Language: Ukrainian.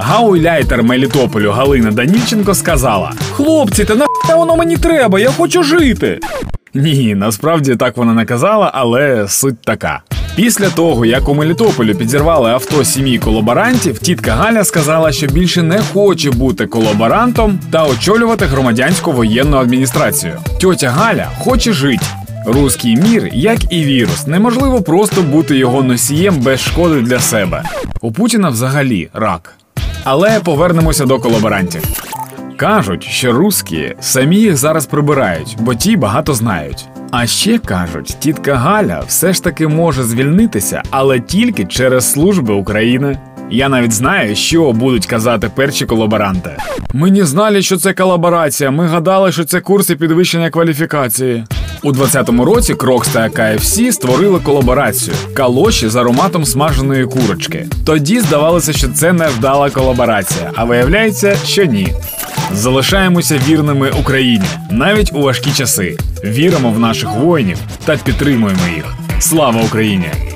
Гауляйтер Мелітополю Галина Данільченко сказала: Хлопці, та нахуя воно мені треба, я хочу жити. Ні, насправді так вона не казала, але суть така. Після того, як у Мелітополі підірвали авто сім'ї колаборантів, тітка Галя сказала, що більше не хоче бути колаборантом та очолювати громадянську воєнну адміністрацію. Тьотя Галя хоче жити. Руський мір, як і вірус, неможливо просто бути його носієм без шкоди для себе. У Путіна взагалі рак. Але повернемося до колаборантів. Кажуть, що русські самі їх зараз прибирають, бо ті багато знають. А ще кажуть, тітка Галя все ж таки може звільнитися, але тільки через служби України. Я навіть знаю, що будуть казати перші колаборанти. Ми не знали, що це колаборація. Ми гадали, що це курси підвищення кваліфікації. У 20-му році Крокс та KFC створили колаборацію калоші з ароматом смаженої курочки. Тоді здавалося, що це невдала колаборація, а виявляється, що ні. Залишаємося вірними Україні навіть у важкі часи. Віримо в наших воїнів та підтримуємо їх. Слава Україні!